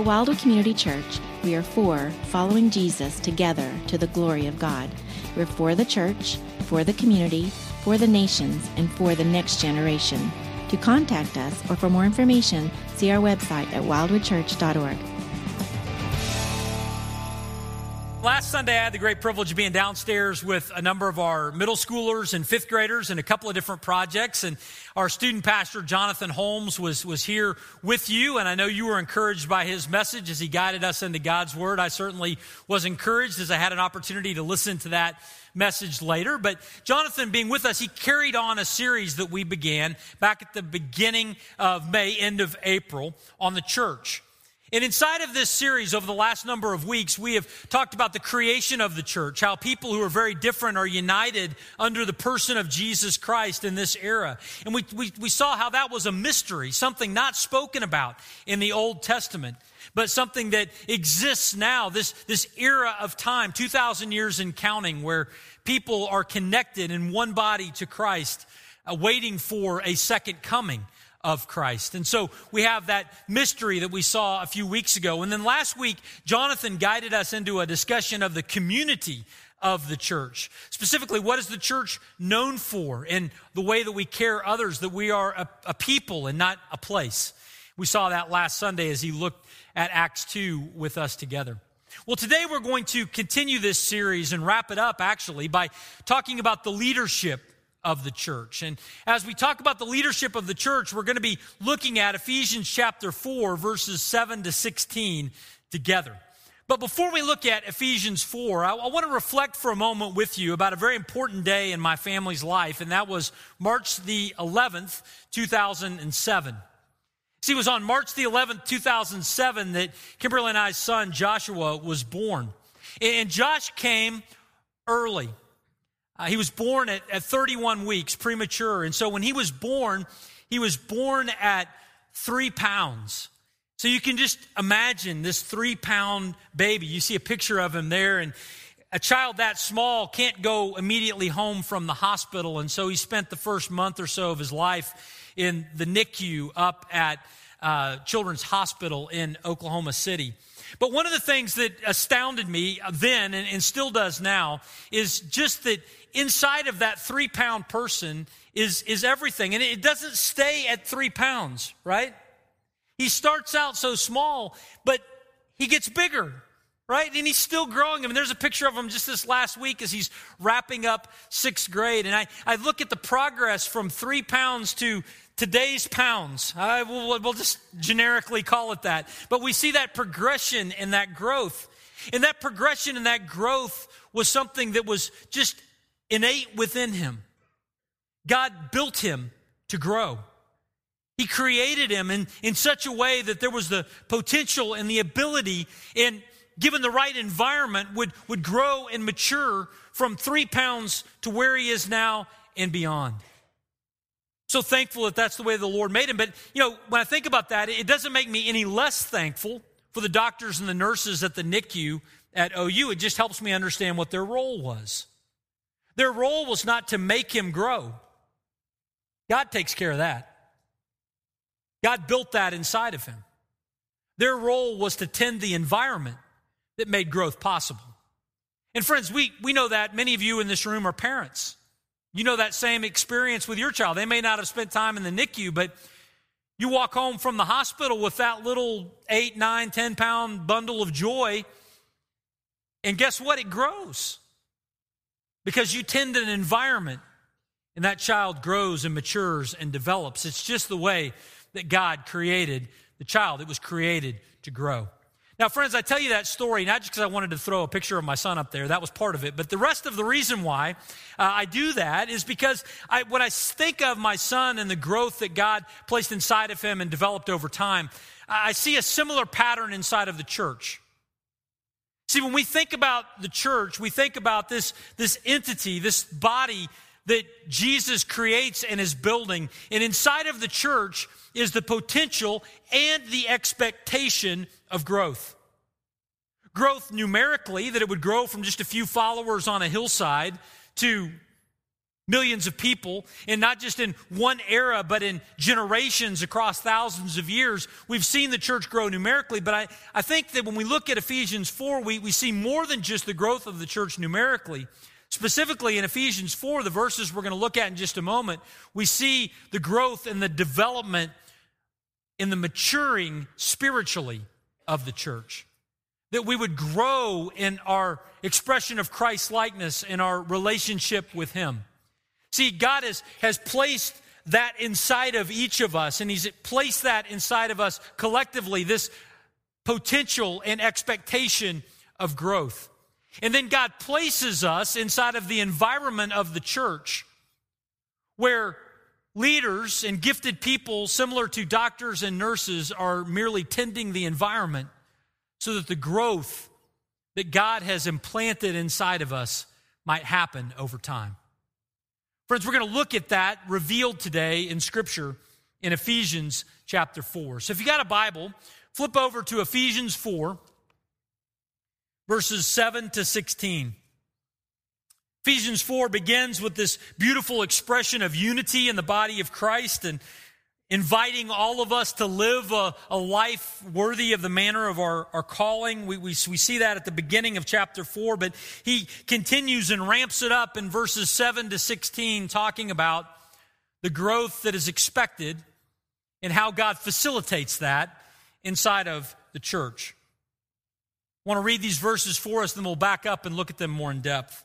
At Wildwood Community Church, we are for following Jesus together to the glory of God. We're for the church, for the community, for the nations, and for the next generation. To contact us or for more information, see our website at wildwoodchurch.org. Last Sunday, I had the great privilege of being downstairs with a number of our middle schoolers and fifth graders in a couple of different projects. And our student pastor, Jonathan Holmes, was, was here with you. And I know you were encouraged by his message as he guided us into God's Word. I certainly was encouraged as I had an opportunity to listen to that message later. But Jonathan being with us, he carried on a series that we began back at the beginning of May, end of April, on the church. And inside of this series over the last number of weeks, we have talked about the creation of the church, how people who are very different are united under the person of Jesus Christ in this era. And we, we, we saw how that was a mystery, something not spoken about in the Old Testament, but something that exists now, this, this era of time, 2,000 years in counting, where people are connected in one body to Christ, uh, waiting for a second coming of Christ. And so we have that mystery that we saw a few weeks ago. And then last week, Jonathan guided us into a discussion of the community of the church. Specifically, what is the church known for in the way that we care others, that we are a, a people and not a place. We saw that last Sunday as he looked at Acts 2 with us together. Well, today we're going to continue this series and wrap it up actually by talking about the leadership of the church. And as we talk about the leadership of the church, we're going to be looking at Ephesians chapter 4, verses 7 to 16 together. But before we look at Ephesians 4, I, I, want to reflect for a moment with you about a very important day in my family's life, and that was March the 11th, 2007. See, it was on March the 11th, 2007, that Kimberly and I's son Joshua was born. And Josh came early. Uh, he was born at, at 31 weeks, premature. And so when he was born, he was born at three pounds. So you can just imagine this three pound baby. You see a picture of him there, and a child that small can't go immediately home from the hospital. And so he spent the first month or so of his life in the NICU up at uh, Children's Hospital in Oklahoma City. But one of the things that astounded me then and, and still does now is just that inside of that three pound person is, is everything. And it doesn't stay at three pounds, right? He starts out so small, but he gets bigger, right? And he's still growing. I mean, there's a picture of him just this last week as he's wrapping up sixth grade. And I, I look at the progress from three pounds to today's pounds. I, we'll, we'll just generically call it that. But we see that progression and that growth. And that progression and that growth was something that was just innate within him. God built him to grow. He created him in, in such a way that there was the potential and the ability, and given the right environment, would, would grow and mature from three pounds to where he is now and beyond. So thankful that that's the way the Lord made him. But, you know, when I think about that, it doesn't make me any less thankful for the doctors and the nurses at the NICU at OU. It just helps me understand what their role was. Their role was not to make him grow. God takes care of that. God built that inside of him. Their role was to tend the environment that made growth possible. And friends, we, we know that many of you in this room are parents. You know that same experience with your child. They may not have spent time in the NICU, but you walk home from the hospital with that little eight, nine, ten pound bundle of joy, and guess what? It grows because you tend an environment and that child grows and matures and develops. It's just the way that God created the child. It was created to grow. Now, friends, I tell you that story not just because I wanted to throw a picture of my son up there, that was part of it, but the rest of the reason why uh, I do that is because I, when I think of my son and the growth that God placed inside of him and developed over time, I see a similar pattern inside of the church. See, when we think about the church, we think about this, this entity, this body that Jesus creates and is building. And inside of the church is the potential and the expectation of growth. Growth numerically, that it would grow from just a few followers on a hillside to millions of people, and not just in one era, but in generations across thousands of years. We've seen the church grow numerically, but I, I think that when we look at Ephesians 4, we, we see more than just the growth of the church numerically. Specifically in Ephesians 4, the verses we're going to look at in just a moment, we see the growth and the development in the maturing spiritually of the church. That we would grow in our expression of Christ likeness in our relationship with Him. See, God has, has placed that inside of each of us, and He's placed that inside of us collectively, this potential and expectation of growth. And then God places us inside of the environment of the church where leaders and gifted people, similar to doctors and nurses, are merely tending the environment so that the growth that God has implanted inside of us might happen over time. Friends, we're going to look at that revealed today in Scripture in Ephesians chapter 4. So if you got a Bible, flip over to Ephesians 4, verses 7 to 16. Ephesians 4 begins with this beautiful expression of unity in the body of Christ and inviting all of us to live a, a life worthy of the manner of our, our calling. We, we, we see that at the beginning of chapter 4, but he continues and ramps it up in verses 7 to 16, talking about the growth that is expected and how God facilitates that inside of the church. I want to read these verses for us, then we'll back up and look at them more in depth.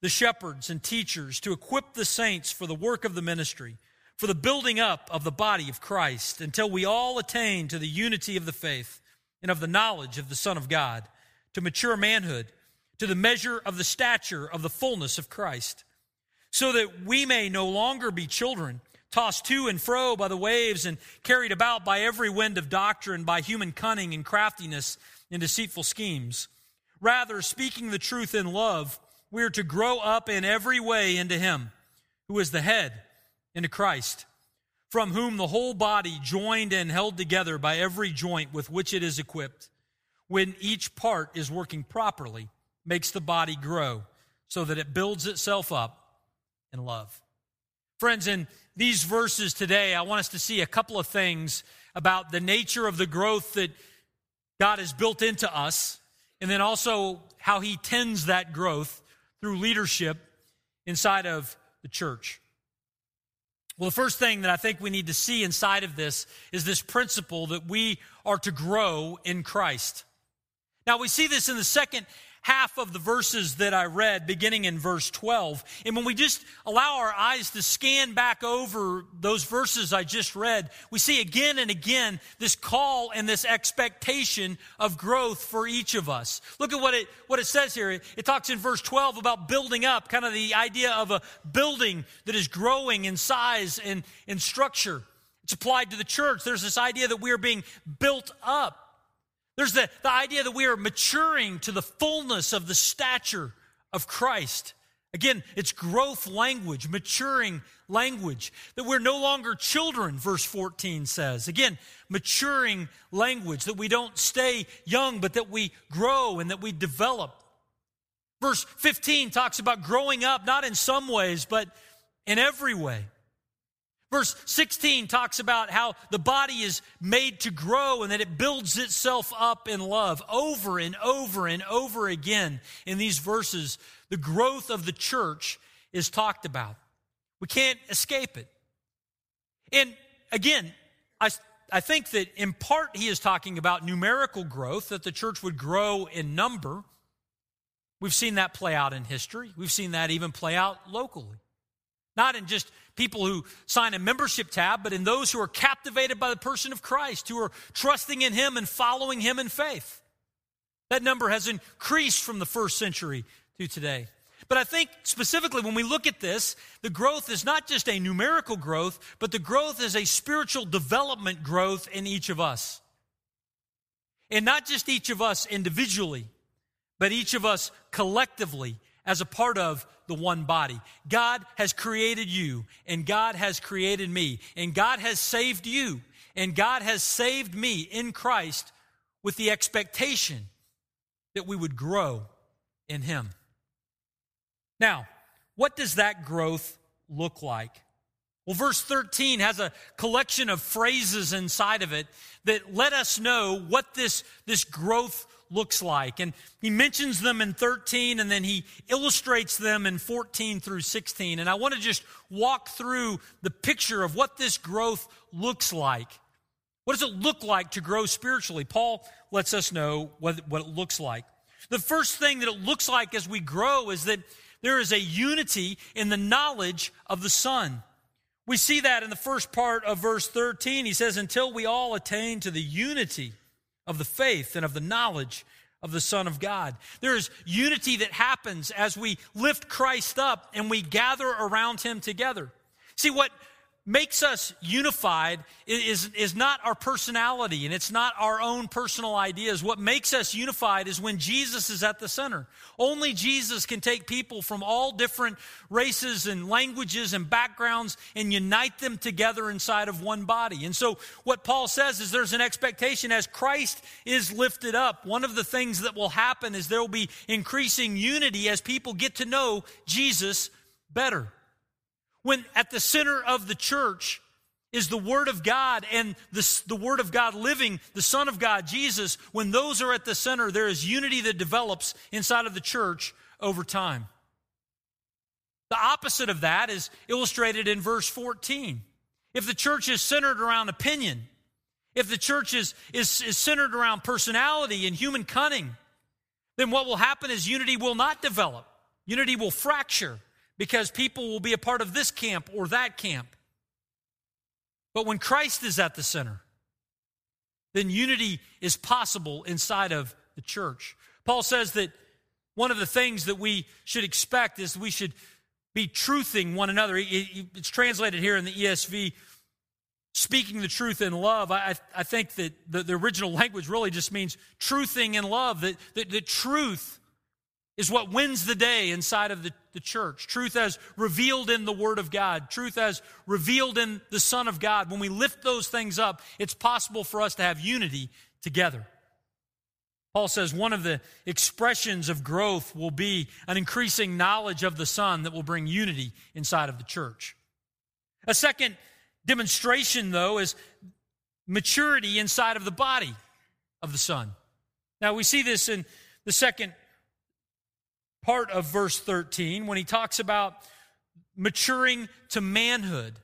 the shepherds and teachers to equip the saints for the work of the ministry, for the building up of the body of Christ, until we all attain to the unity of the faith and of the knowledge of the Son of God, to mature manhood, to the measure of the stature of the fullness of Christ, so that we may no longer be children, tossed to and fro by the waves and carried about by every wind of doctrine, by human cunning and craftiness and deceitful schemes. Rather, speaking the truth in love, we are to grow up in every way into Him who is the head, into Christ, from whom the whole body, joined and held together by every joint with which it is equipped, when each part is working properly, makes the body grow so that it builds itself up in love. Friends, in these verses today, I want us to see a couple of things about the nature of the growth that God has built into us, and then also how He tends that growth through leadership inside of the church. Well, the first thing that I think we need to see inside of this is this principle that we are to grow in Christ. Now, we see this in the second half of the verses that I read, beginning in verse 12. And when we just allow our eyes to scan back over those verses I just read, we see again and again this call and this expectation of growth for each of us. Look at what it, what it says here. It, it talks in verse 12 about building up, kind of the idea of a building that is growing in size and in structure. It's applied to the church. There's this idea that we are being built up. There's the, the idea that we are maturing to the fullness of the stature of Christ. Again, it's growth language, maturing language. That we're no longer children, verse 14 says. Again, maturing language. That we don't stay young, but that we grow and that we develop. Verse 15 talks about growing up, not in some ways, but in every way. Verse 16 talks about how the body is made to grow and that it builds itself up in love over and over and over again in these verses. The growth of the church is talked about. We can't escape it. And again, I, I think that in part he is talking about numerical growth, that the church would grow in number. We've seen that play out in history, we've seen that even play out locally. Not in just people who sign a membership tab, but in those who are captivated by the person of Christ, who are trusting in Him and following Him in faith. That number has increased from the first century to today. But I think specifically when we look at this, the growth is not just a numerical growth, but the growth is a spiritual development growth in each of us. And not just each of us individually, but each of us collectively as a part of the one body. God has created you, and God has created me, and God has saved you, and God has saved me in Christ with the expectation that we would grow in Him. Now, what does that growth look like? Well, verse 13 has a collection of phrases inside of it that let us know what this, this growth looks like. And he mentions them in 13 and then he illustrates them in 14 through 16. And I want to just walk through the picture of what this growth looks like. What does it look like to grow spiritually? Paul lets us know what, what it looks like. The first thing that it looks like as we grow is that there is a unity in the knowledge of the Son. We see that in the first part of verse 13. He says, Until we all attain to the unity of the faith and of the knowledge of the Son of God. There is unity that happens as we lift Christ up and we gather around Him together. See, what makes us unified is, is not our personality and it's not our own personal ideas. What makes us unified is when Jesus is at the center. Only Jesus can take people from all different races and languages and backgrounds and unite them together inside of one body. And so what Paul says is there's an expectation as Christ is lifted up. One of the things that will happen is there will be increasing unity as people get to know Jesus better. When at the center of the church is the Word of God and the, the Word of God living, the Son of God, Jesus, when those are at the center, there is unity that develops inside of the church over time. The opposite of that is illustrated in verse 14. If the church is centered around opinion, if the church is, is, is centered around personality and human cunning, then what will happen is unity will not develop. Unity will fracture because people will be a part of this camp or that camp. But when Christ is at the center, then unity is possible inside of the church. Paul says that one of the things that we should expect is we should be truthing one another. It's translated here in the ESV, speaking the truth in love. I, I think that the, the original language really just means truthing in love, that, that the truth is what wins the day inside of the, the church. Truth as revealed in the Word of God, truth as revealed in the Son of God. When we lift those things up, it's possible for us to have unity together. Paul says one of the expressions of growth will be an increasing knowledge of the Son that will bring unity inside of the church. A second demonstration, though, is maturity inside of the body of the Son. Now, we see this in the second part of verse 13 when he talks about maturing to manhood.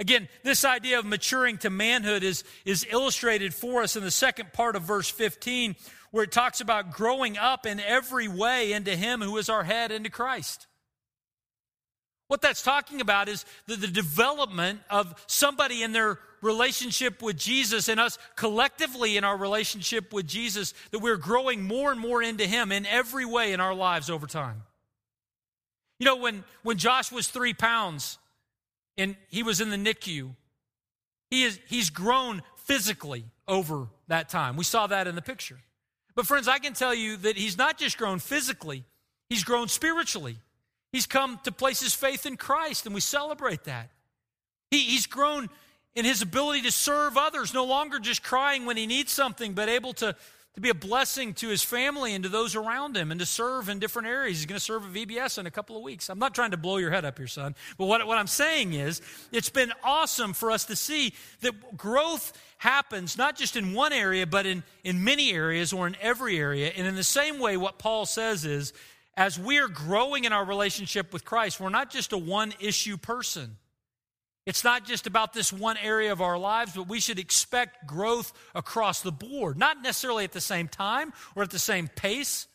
Again, this idea of maturing to manhood is, is illustrated for us in the second part of verse 15, where it talks about growing up in every way into Him who is our head, into Christ. What that's talking about is the, the development of somebody in their relationship with Jesus and us collectively in our relationship with Jesus, that we're growing more and more into Him in every way in our lives over time. You know, when, when Josh was three pounds and he was in the NICU, he is, he's grown physically over that time. We saw that in the picture. But, friends, I can tell you that he's not just grown physically, he's grown spiritually. He's come to place his faith in Christ, and we celebrate that. He, he's grown in his ability to serve others, no longer just crying when he needs something, but able to, to be a blessing to his family and to those around him and to serve in different areas. He's going to serve at VBS in a couple of weeks. I'm not trying to blow your head up here, son, but what, what I'm saying is it's been awesome for us to see that growth happens not just in one area, but in, in many areas or in every area. And in the same way, what Paul says is as we are growing in our relationship with Christ, we're not just a one issue person. It's not just about this one area of our lives, but we should expect growth across the board. Not necessarily at the same time or at the same pace,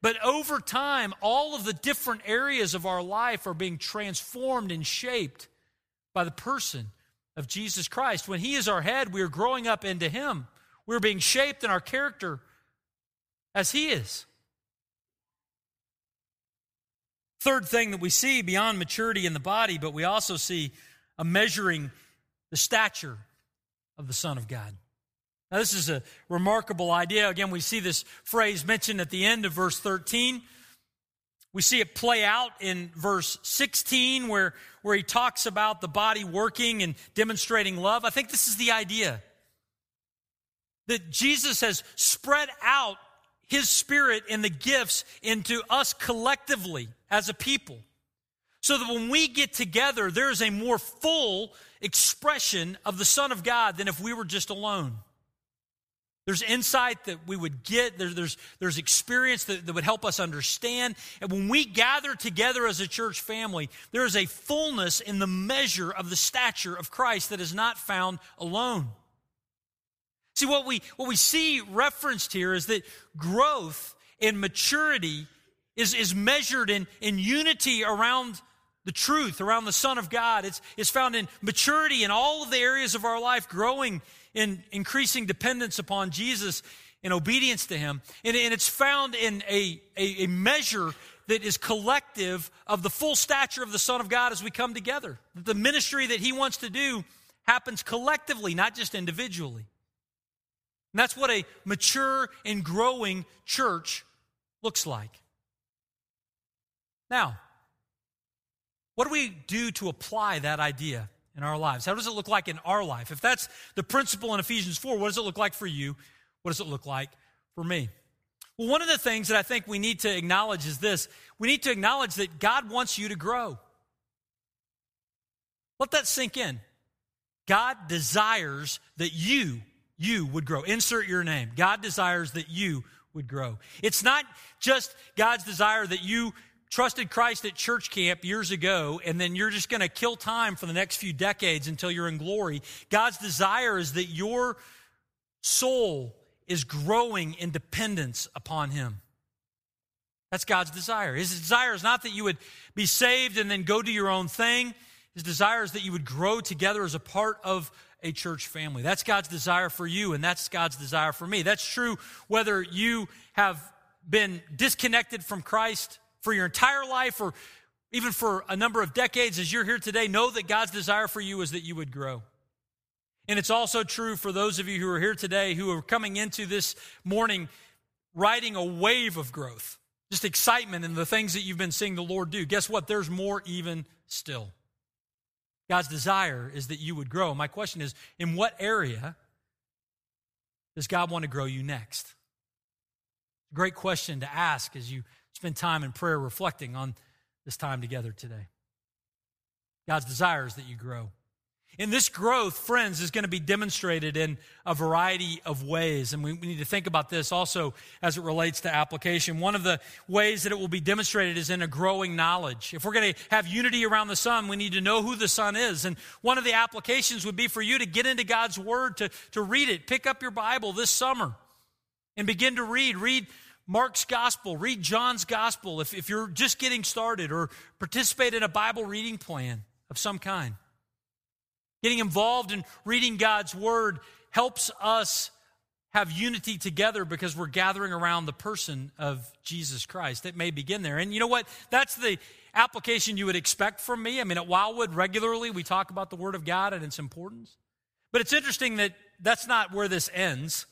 but over time, all of the different areas of our life are being transformed and shaped by the person of Jesus Christ. When He is our head, we are growing up into Him. We're being shaped in our character as He is. Third thing that we see beyond maturity in the body, but we also see a measuring the stature of the Son of God. Now, this is a remarkable idea. Again, we see this phrase mentioned at the end of verse 13. We see it play out in verse 16 where, where he talks about the body working and demonstrating love. I think this is the idea that Jesus has spread out his spirit and the gifts into us collectively as a people. So that when we get together, there is a more full expression of the Son of God than if we were just alone. There's insight that we would get, there, there's, there's experience that, that would help us understand. And when we gather together as a church family, there is a fullness in the measure of the stature of Christ that is not found alone. See, what we, what we see referenced here is that growth in maturity is, is measured in, in unity around the truth, around the Son of God. It's, it's found in maturity in all of the areas of our life, growing in increasing dependence upon Jesus in obedience to Him. And, and it's found in a, a, a measure that is collective of the full stature of the Son of God as we come together. The ministry that He wants to do happens collectively, not just individually. And that's what a mature and growing church looks like. Now, what do we do to apply that idea in our lives? How does it look like in our life? If that's the principle in Ephesians 4, what does it look like for you? What does it look like for me? Well, one of the things that I think we need to acknowledge is this we need to acknowledge that God wants you to grow. Let that sink in. God desires that you, you would grow. Insert your name. God desires that you would grow. It's not just God's desire that you trusted Christ at church camp years ago, and then you're just going to kill time for the next few decades until you're in glory. God's desire is that your soul is growing in dependence upon Him. That's God's desire. His desire is not that you would be saved and then go do your own thing. His desire is that you would grow together as a part of a church family. That's God's desire for you, and that's God's desire for me. That's true whether you have been disconnected from Christ for your entire life or even for a number of decades as you're here today, know that God's desire for you is that you would grow. And it's also true for those of you who are here today who are coming into this morning riding a wave of growth, just excitement in the things that you've been seeing the Lord do. Guess what? There's more even still. God's desire is that you would grow. My question is in what area does God want to grow you next? Great question to ask as you spend time in prayer reflecting on this time together today. God's desire is that you grow. And this growth, friends, is going to be demonstrated in a variety of ways. And we, need to think about this also as it relates to application. One of the ways that it will be demonstrated is in a growing knowledge. If we're going to have unity around the Son, we need to know who the Son is. And one of the applications would be for you to get into God's Word, to, to read it. Pick up your Bible this summer and begin to read. Read Mark's gospel, read John's gospel if, if you're just getting started, or participate in a Bible reading plan of some kind. Getting involved in reading God's word helps us have unity together because we're gathering around the person of Jesus Christ. It may begin there. And you know what? That's the application you would expect from me. I mean, at Wildwood, regularly we talk about the Word of God and its importance. But it's interesting that that's not where this ends.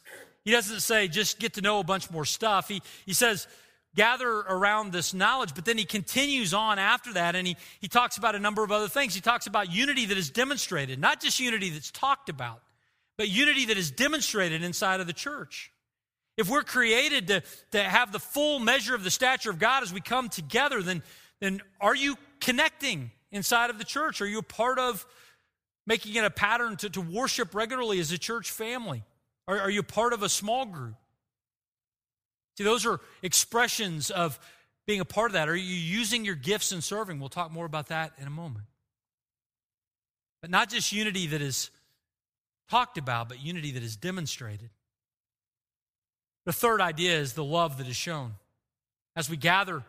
He doesn't say just get to know a bunch more stuff. He, he says gather around this knowledge, but then he continues on after that and he, he talks about a number of other things. He talks about unity that is demonstrated, not just unity that's talked about, but unity that is demonstrated inside of the church. If we're created to, to have the full measure of the stature of God as we come together, then, then are you connecting inside of the church? Are you a part of making it a pattern to, to worship regularly as a church family? Are, are you part of a small group? See, those are expressions of being a part of that. Are you using your gifts in serving? We'll talk more about that in a moment. But not just unity that is talked about, but unity that is demonstrated. The third idea is the love that is shown. As we gather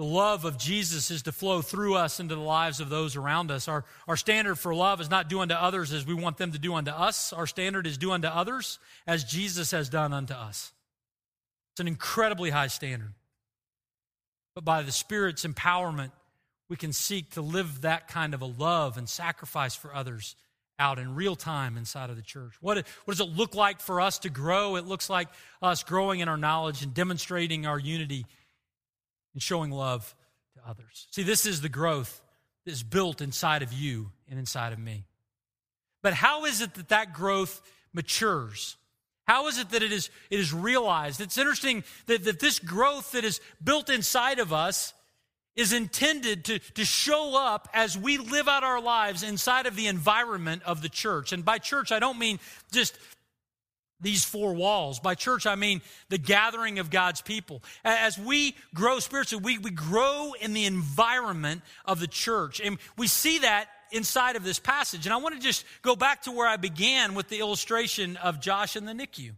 the love of Jesus is to flow through us into the lives of those around us. Our, our standard for love is not do unto others as we want them to do unto us. Our standard is do unto others as Jesus has done unto us. It's an incredibly high standard. but by the Spirit's empowerment, we can seek to live that kind of a love and sacrifice for others out in real time inside of the church. What, what does it look like for us to grow? It looks like us growing in our knowledge and demonstrating our unity and showing love to others. See, this is the growth that is built inside of you and inside of me. But how is it that that growth matures? How is it that it is, it is realized? It's interesting that, that this growth that is built inside of us is intended to, to show up as we live out our lives inside of the environment of the church. And by church, I don't mean just these four walls. By church, I mean the gathering of God's people. As we grow spiritually, we, we grow in the environment of the church. And we see that inside of this passage. And I want to just go back to where I began with the illustration of Josh and the NICU.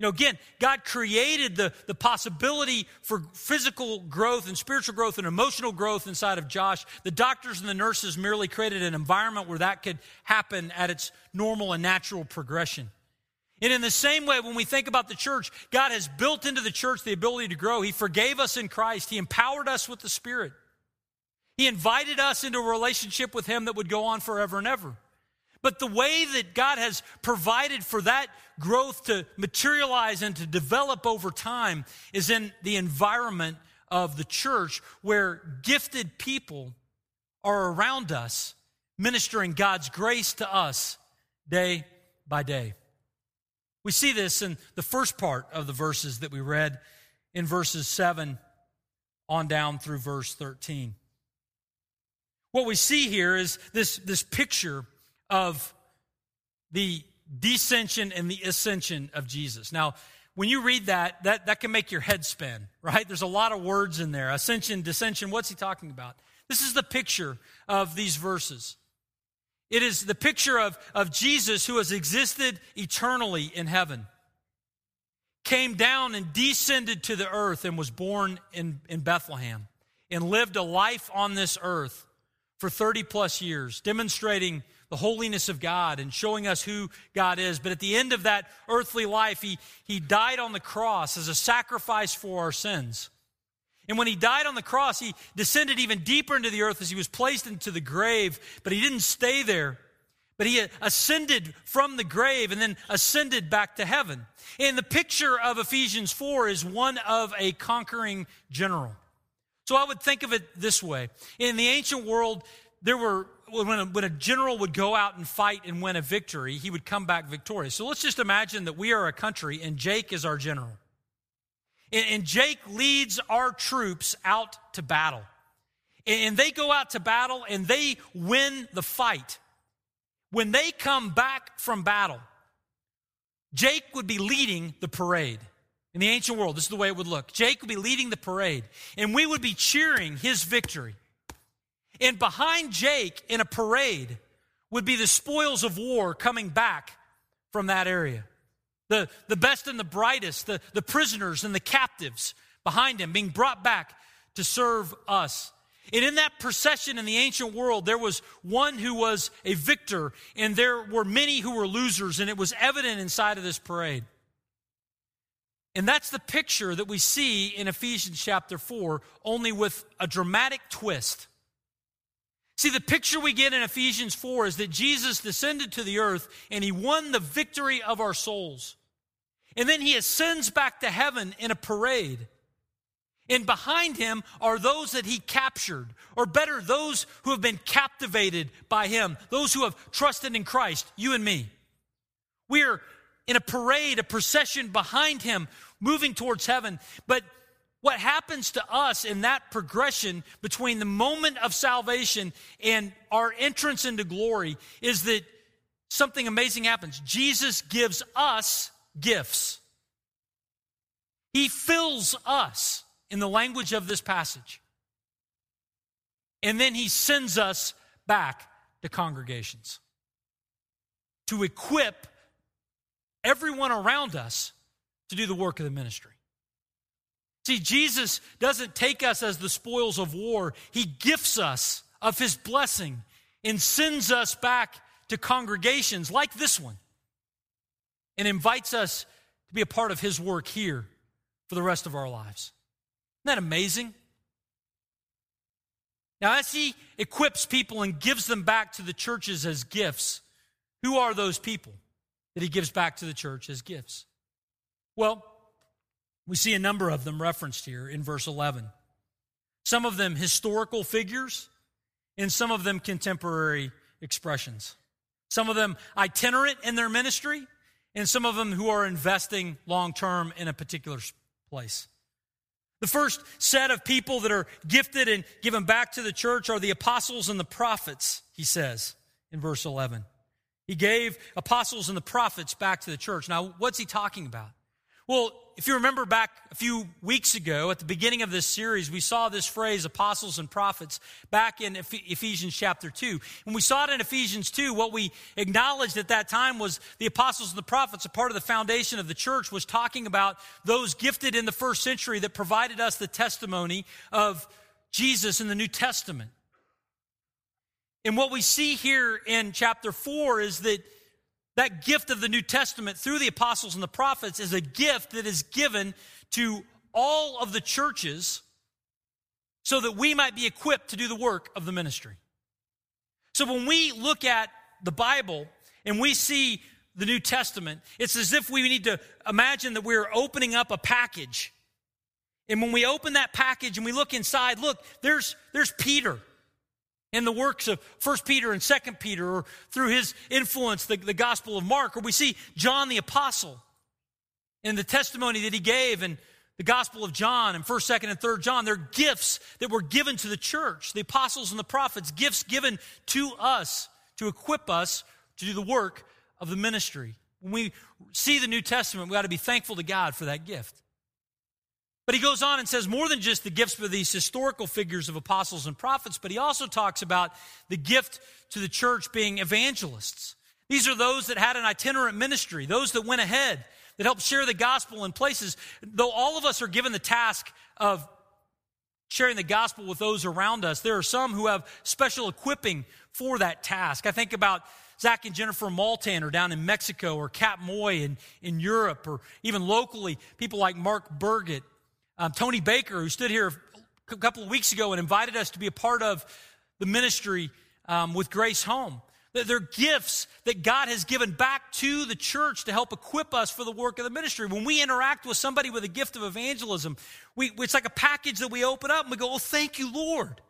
You know, again, God created the, the possibility for physical growth and spiritual growth and emotional growth inside of Josh. The doctors and the nurses merely created an environment where that could happen at its normal and natural progression. And in the same way, when we think about the church, God has built into the church the ability to grow. He forgave us in Christ, He empowered us with the Spirit. He invited us into a relationship with Him that would go on forever and ever. But the way that God has provided for that growth to materialize and to develop over time is in the environment of the church where gifted people are around us, ministering God's grace to us day by day. We see this in the first part of the verses that we read in verses 7 on down through verse 13. What we see here is this, this picture of the descension and the ascension of Jesus. Now, when you read that, that, that can make your head spin, right? There's a lot of words in there. Ascension, descension, what's he talking about? This is the picture of these verses. It is the picture of, of Jesus who has existed eternally in heaven, came down and descended to the earth and was born in, in Bethlehem and lived a life on this earth for 30 plus years, demonstrating the holiness of God and showing us who God is. But at the end of that earthly life, he, he died on the cross as a sacrifice for our sins. And when he died on the cross, he descended even deeper into the earth as he was placed into the grave, but he didn't stay there. But he ascended from the grave and then ascended back to heaven. And the picture of Ephesians 4 is one of a conquering general. So I would think of it this way. In the ancient world, there were when a, when a, general would go out and fight and win a victory, he would come back victorious. So let's just imagine that we are a country and Jake is our general. And, Jake leads our troops out to battle. And they go out to battle and they win the fight. When they come back from battle, Jake would be leading the parade. In the ancient world, this is the way it would look. Jake would be leading the parade, and we would be cheering his victory. And behind Jake in a parade would be the spoils of war coming back from that area. The, the best and the brightest, the, the prisoners and the captives behind him being brought back to serve us. And in that procession in the ancient world, there was one who was a victor, and there were many who were losers, and it was evident inside of this parade. And that's the picture that we see in Ephesians chapter 4, only with a dramatic twist. See, the picture we get in Ephesians 4 is that Jesus descended to the earth and he won the victory of our souls. And then he ascends back to heaven in a parade. And behind him are those that he captured, or better, those who have been captivated by him, those who have trusted in Christ, you and me. We are in a parade, a procession behind him, moving towards heaven. But what happens to us in that progression between the moment of salvation and our entrance into glory is that something amazing happens. Jesus gives us gifts. He fills us in the language of this passage. And then he sends us back to congregations to equip everyone around us to do the work of the ministry. See, Jesus doesn't take us as the spoils of war, He gifts us of His blessing and sends us back to congregations like this one and invites us to be a part of His work here for the rest of our lives. Isn't that amazing? Now, as he equips people and gives them back to the churches as gifts, who are those people that he gives back to the church as gifts? Well, we see a number of them referenced here in verse 11. Some of them historical figures, and some of them contemporary expressions. Some of them itinerant in their ministry, and some of them who are investing long term in a particular place. The first set of people that are gifted and given back to the church are the apostles and the prophets, he says in verse 11. He gave apostles and the prophets back to the church. Now, what's he talking about? Well, if you remember back a few weeks ago at the beginning of this series, we saw this phrase, apostles and prophets, back in Ephesians chapter 2. And we saw it in Ephesians 2. What we acknowledged at that time was the apostles and the prophets, a part of the foundation of the church, was talking about those gifted in the first century that provided us the testimony of Jesus in the New Testament. And what we see here in chapter 4 is that that gift of the New Testament through the apostles and the prophets is a gift that is given to all of the churches so that we might be equipped to do the work of the ministry. So when we look at the Bible and we see the New Testament, it's as if we need to imagine that we're opening up a package. And when we open that package and we look inside, look, there's, there's Peter in the works of First Peter and Second Peter, or through his influence, the, the Gospel of Mark, or we see John the Apostle in the testimony that he gave in the Gospel of John and First, Second, and Third John. They're gifts that were given to the church, the apostles and the prophets, gifts given to us to equip us to do the work of the ministry. When we see the New Testament, we ought to be thankful to God for that gift. But he goes on and says more than just the gifts for these historical figures of apostles and prophets, but he also talks about the gift to the church being evangelists. These are those that had an itinerant ministry, those that went ahead, that helped share the gospel in places. Though all of us are given the task of sharing the gospel with those around us, there are some who have special equipping for that task. I think about Zach and Jennifer Maltaner down in Mexico, or Cap Moy in, in Europe, or even locally, people like Mark Burgett um, Tony Baker, who stood here a couple of weeks ago and invited us to be a part of the ministry um, with Grace Home. They're gifts that God has given back to the church to help equip us for the work of the ministry. When we interact with somebody with a gift of evangelism, we, it's like a package that we open up and we go, Oh, thank you, Lord,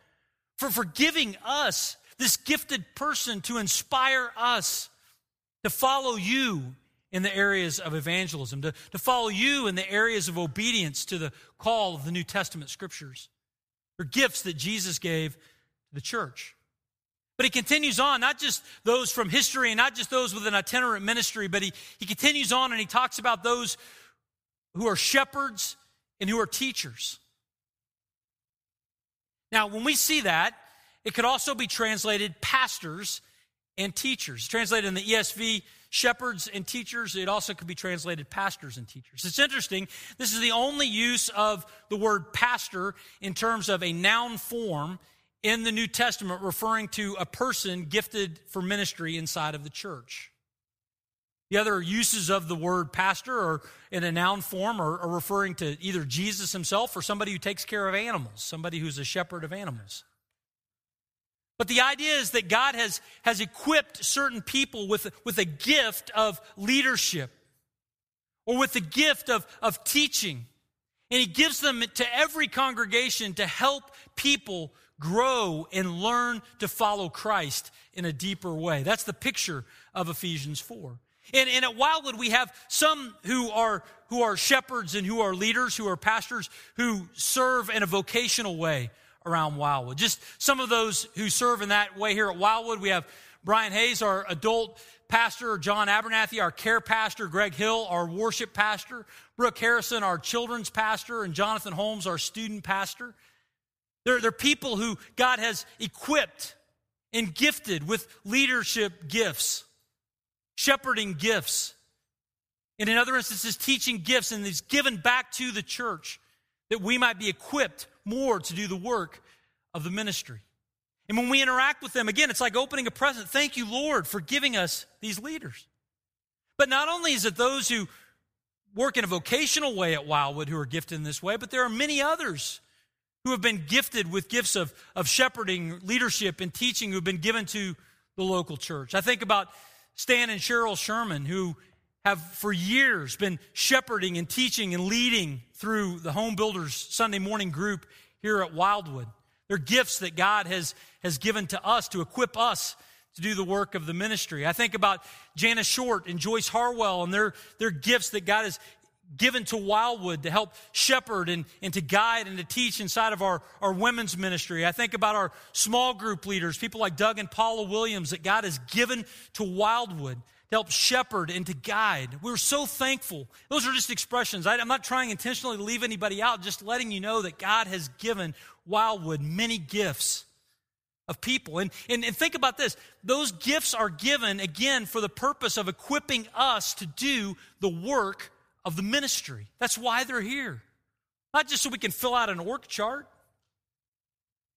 for, for giving us this gifted person to inspire us to follow you in the areas of evangelism, to, to follow you in the areas of obedience to the call of the New Testament scriptures. They're gifts that Jesus gave to the church. But he continues on, not just those from history and not just those with an itinerant ministry, but he, he continues on and he talks about those who are shepherds and who are teachers. Now, when we see that, it could also be translated pastors and teachers. Translated in the ESV, shepherds and teachers. It also could be translated pastors and teachers. It's interesting. This is the only use of the word pastor in terms of a noun form in the New Testament referring to a person gifted for ministry inside of the church. The other uses of the word pastor are in a noun form are, are referring to either Jesus himself or somebody who takes care of animals, somebody who's a shepherd of animals. But the idea is that God has, has equipped certain people with, with a gift of leadership or with the gift of, of teaching. And He gives them to every congregation to help people grow and learn to follow Christ in a deeper way. That's the picture of Ephesians 4. And, and at Wildwood, we have some who are, who are shepherds and who are leaders, who are pastors, who serve in a vocational way around Wildwood. Just some of those who serve in that way here at Wildwood. We have Brian Hayes, our adult pastor, John Abernathy, our care pastor, Greg Hill, our worship pastor, Brooke Harrison, our children's pastor, and Jonathan Holmes, our student pastor. They're, they're people who God has equipped and gifted with leadership gifts, shepherding gifts, and in other instances, teaching gifts, and He's given back to the church that we might be equipped more to do the work of the ministry. And when we interact with them, again, it's like opening a present. Thank you, Lord, for giving us these leaders. But not only is it those who work in a vocational way at Wildwood who are gifted in this way, but there are many others who have been gifted with gifts of, of shepherding, leadership, and teaching who've been given to the local church. I think about Stan and Cheryl Sherman, who have for years been shepherding and teaching and leading through the Home Builders Sunday morning group here at Wildwood. They're gifts that God has, has given to us to equip us to do the work of the ministry. I think about Janice Short and Joyce Harwell and their, their gifts that God has given to Wildwood to help shepherd and, and to guide and to teach inside of our, our women's ministry. I think about our small group leaders, people like Doug and Paula Williams that God has given to Wildwood to help shepherd and to guide. We're so thankful. Those are just expressions. I, I'm not trying intentionally to leave anybody out, just letting you know that God has given Wildwood many gifts of people. And, and, and think about this those gifts are given, again, for the purpose of equipping us to do the work of the ministry. That's why they're here. Not just so we can fill out an org chart.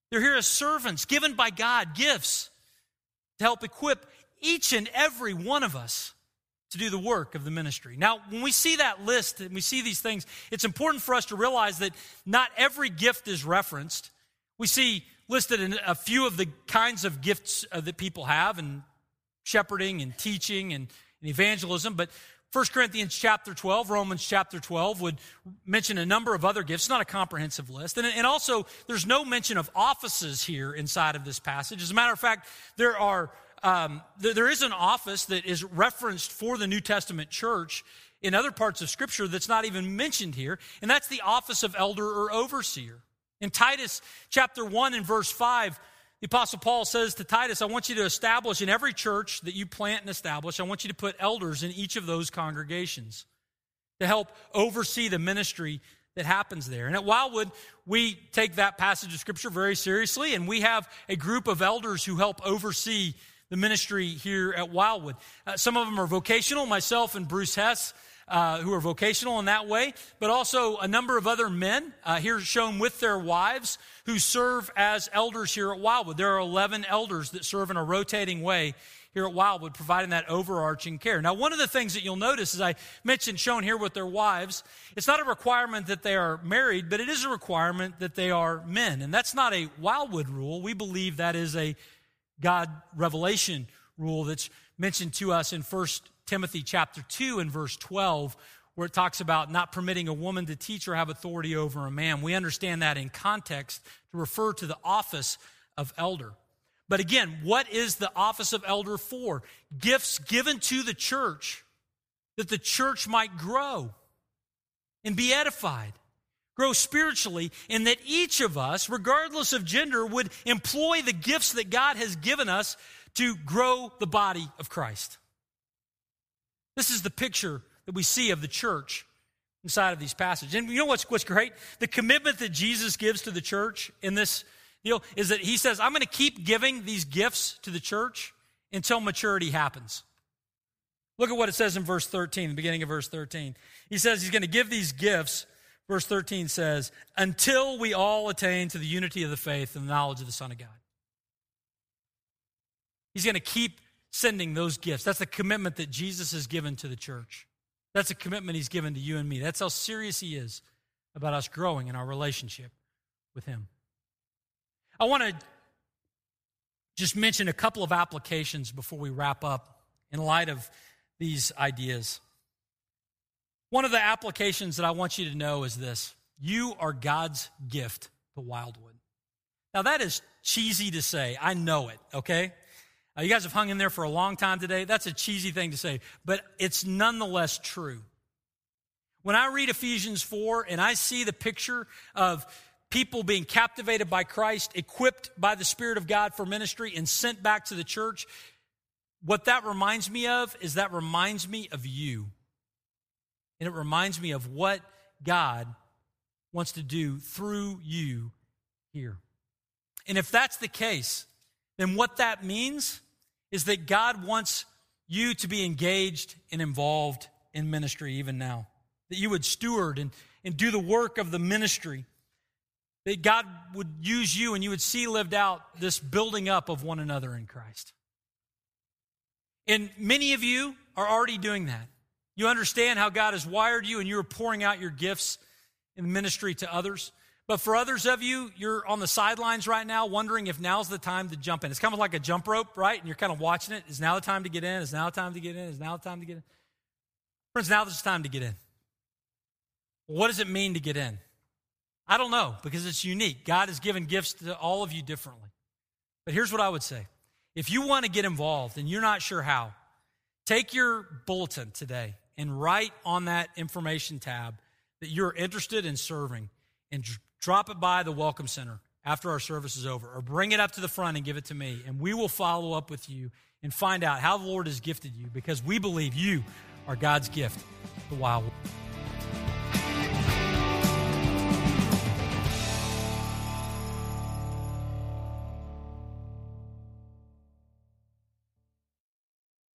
They're here as servants given by God, gifts to help equip each and every one of us to do the work of the ministry. Now, when we see that list and we see these things, it's important for us to realize that not every gift is referenced. We see listed in a few of the kinds of gifts uh, that people have and shepherding and teaching and, and evangelism, but 1 Corinthians chapter 12, Romans chapter 12 would mention a number of other gifts, not a comprehensive list. And, and also, there's no mention of offices here inside of this passage. As a matter of fact, there are um, th- there is an office that is referenced for the New Testament church in other parts of Scripture that's not even mentioned here, and that's the office of elder or overseer. In Titus chapter 1 and verse 5, the Apostle Paul says to Titus, I want you to establish in every church that you plant and establish, I want you to put elders in each of those congregations to help oversee the ministry that happens there. And at Wildwood, we take that passage of Scripture very seriously, and we have a group of elders who help oversee the ministry here at Wildwood. Uh, some of them are vocational, myself and Bruce Hess uh, who are vocational in that way, but also a number of other men uh, here shown with their wives who serve as elders here at Wildwood. There are 11 elders that serve in a rotating way here at Wildwood, providing that overarching care. Now, one of the things that you'll notice, as I mentioned, shown here with their wives, it's not a requirement that they are married, but it is a requirement that they are men. And that's not a Wildwood rule. We believe that is a God revelation rule that's mentioned to us in First Timothy chapter 2 and verse 12, where it talks about not permitting a woman to teach or have authority over a man. We understand that in context to refer to the office of elder. But again, what is the office of elder for? Gifts given to the church that the church might grow and be edified, grow spiritually, and that each of us, regardless of gender, would employ the gifts that God has given us to grow the body of Christ. This is the picture that we see of the church inside of these passages. And you know what's, what's great? The commitment that Jesus gives to the church in this deal is that he says, I'm going to keep giving these gifts to the church until maturity happens. Look at what it says in verse 13, the beginning of verse 13. He says he's going to give these gifts, verse 13 says, until we all attain to the unity of the faith and the knowledge of the Son of God. He's going to keep sending those gifts. That's the commitment that Jesus has given to the church. That's a commitment he's given to you and me. That's how serious he is about us growing in our relationship with him. I want to just mention a couple of applications before we wrap up in light of these ideas. One of the applications that I want you to know is this you are God's gift to Wildwood. Now, that is cheesy to say. I know it, okay? Uh, you guys have hung in there for a long time today. That's a cheesy thing to say, but it's nonetheless true. When I read Ephesians 4 and I see the picture of people being captivated by Christ, equipped by the Spirit of God for ministry, and sent back to the church, what that reminds me of is that reminds me of you. And it reminds me of what God wants to do through you here. And if that's the case, then what that means is that God wants you to be engaged and involved in ministry even now. That you would steward and, and do the work of the ministry. That God would use you and you would see lived out this building up of one another in Christ. And many of you are already doing that. You understand how God has wired you and you're pouring out your gifts in ministry to others. But for others of you, you're on the sidelines right now wondering if now's the time to jump in. It's kind of like a jump rope, right? And you're kind of watching it. Is now the time to get in? Is now the time to get in? Is now the time to get in? Friends, now is the time to get in. What does it mean to get in? I don't know because it's unique. God has given gifts to all of you differently. But here's what I would say if you want to get involved and you're not sure how, take your bulletin today and write on that information tab that you're interested in serving and drop it by the Welcome Center after our service is over or bring it up to the front and give it to me. And we will follow up with you and find out how the Lord has gifted you because we believe you are God's gift to the Wildwood.